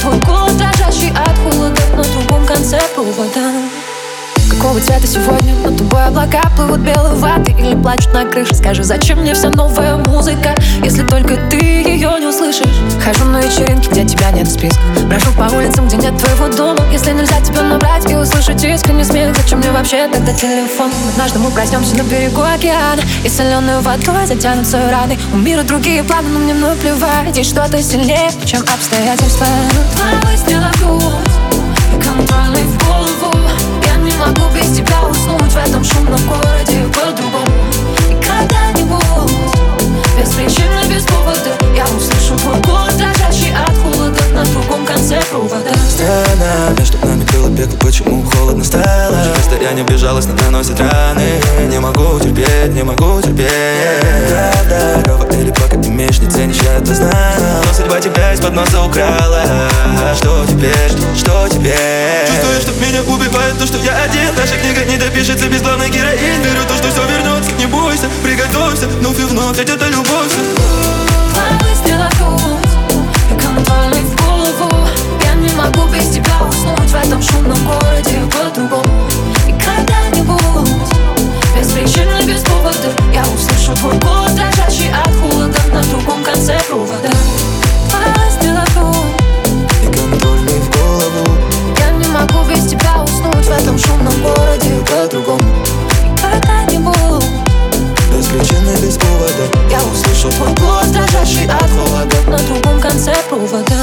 Твой голос дрожащий от холода. На другом конце провода Какого цвета сегодня? Над тобой облака Плывут белые ваты. Или плачут на крыше. Скажи, зачем мне вся новая музыка? Если только ты ее не услышишь. Хожу на вечеринки, где тебя нет в списках. Брожу по улицам, где нет твоего дома. Если нельзя тебя набрать и услышать искренний смех Зачем мне вообще тогда телефон? Однажды мы проснемся на берегу океана. И соленой водой затянутся раны. У мира другие планы, но мне наплевать Есть что-то сильнее, чем обстоятельства. Два выстрела в конце провода Странно, между нами было пекло, почему холодно стало? Расстояние бежалось, но наносит раны. Не могу терпеть, не могу терпеть. Правда, Рова или пока имеешь, не ценишь, я это знаю. Но судьба тебя из-под носа украла. Что теперь, что теперь? Чувствую, что меня убивает то, что я один. Наша книга не допишется без главной героини. Верю то, что все вернется, не бойся, приготовься. Вновь и вновь, ведь это любовь Слышу твой голос, дрожащий от холода На другом конце провода. Твоя стрела и в голову. Я не могу без тебя уснуть В этом шумном городе. По-другому Когда-нибудь Без без повода. Я услышу твой голос, дрожащий от холода На другом конце провода.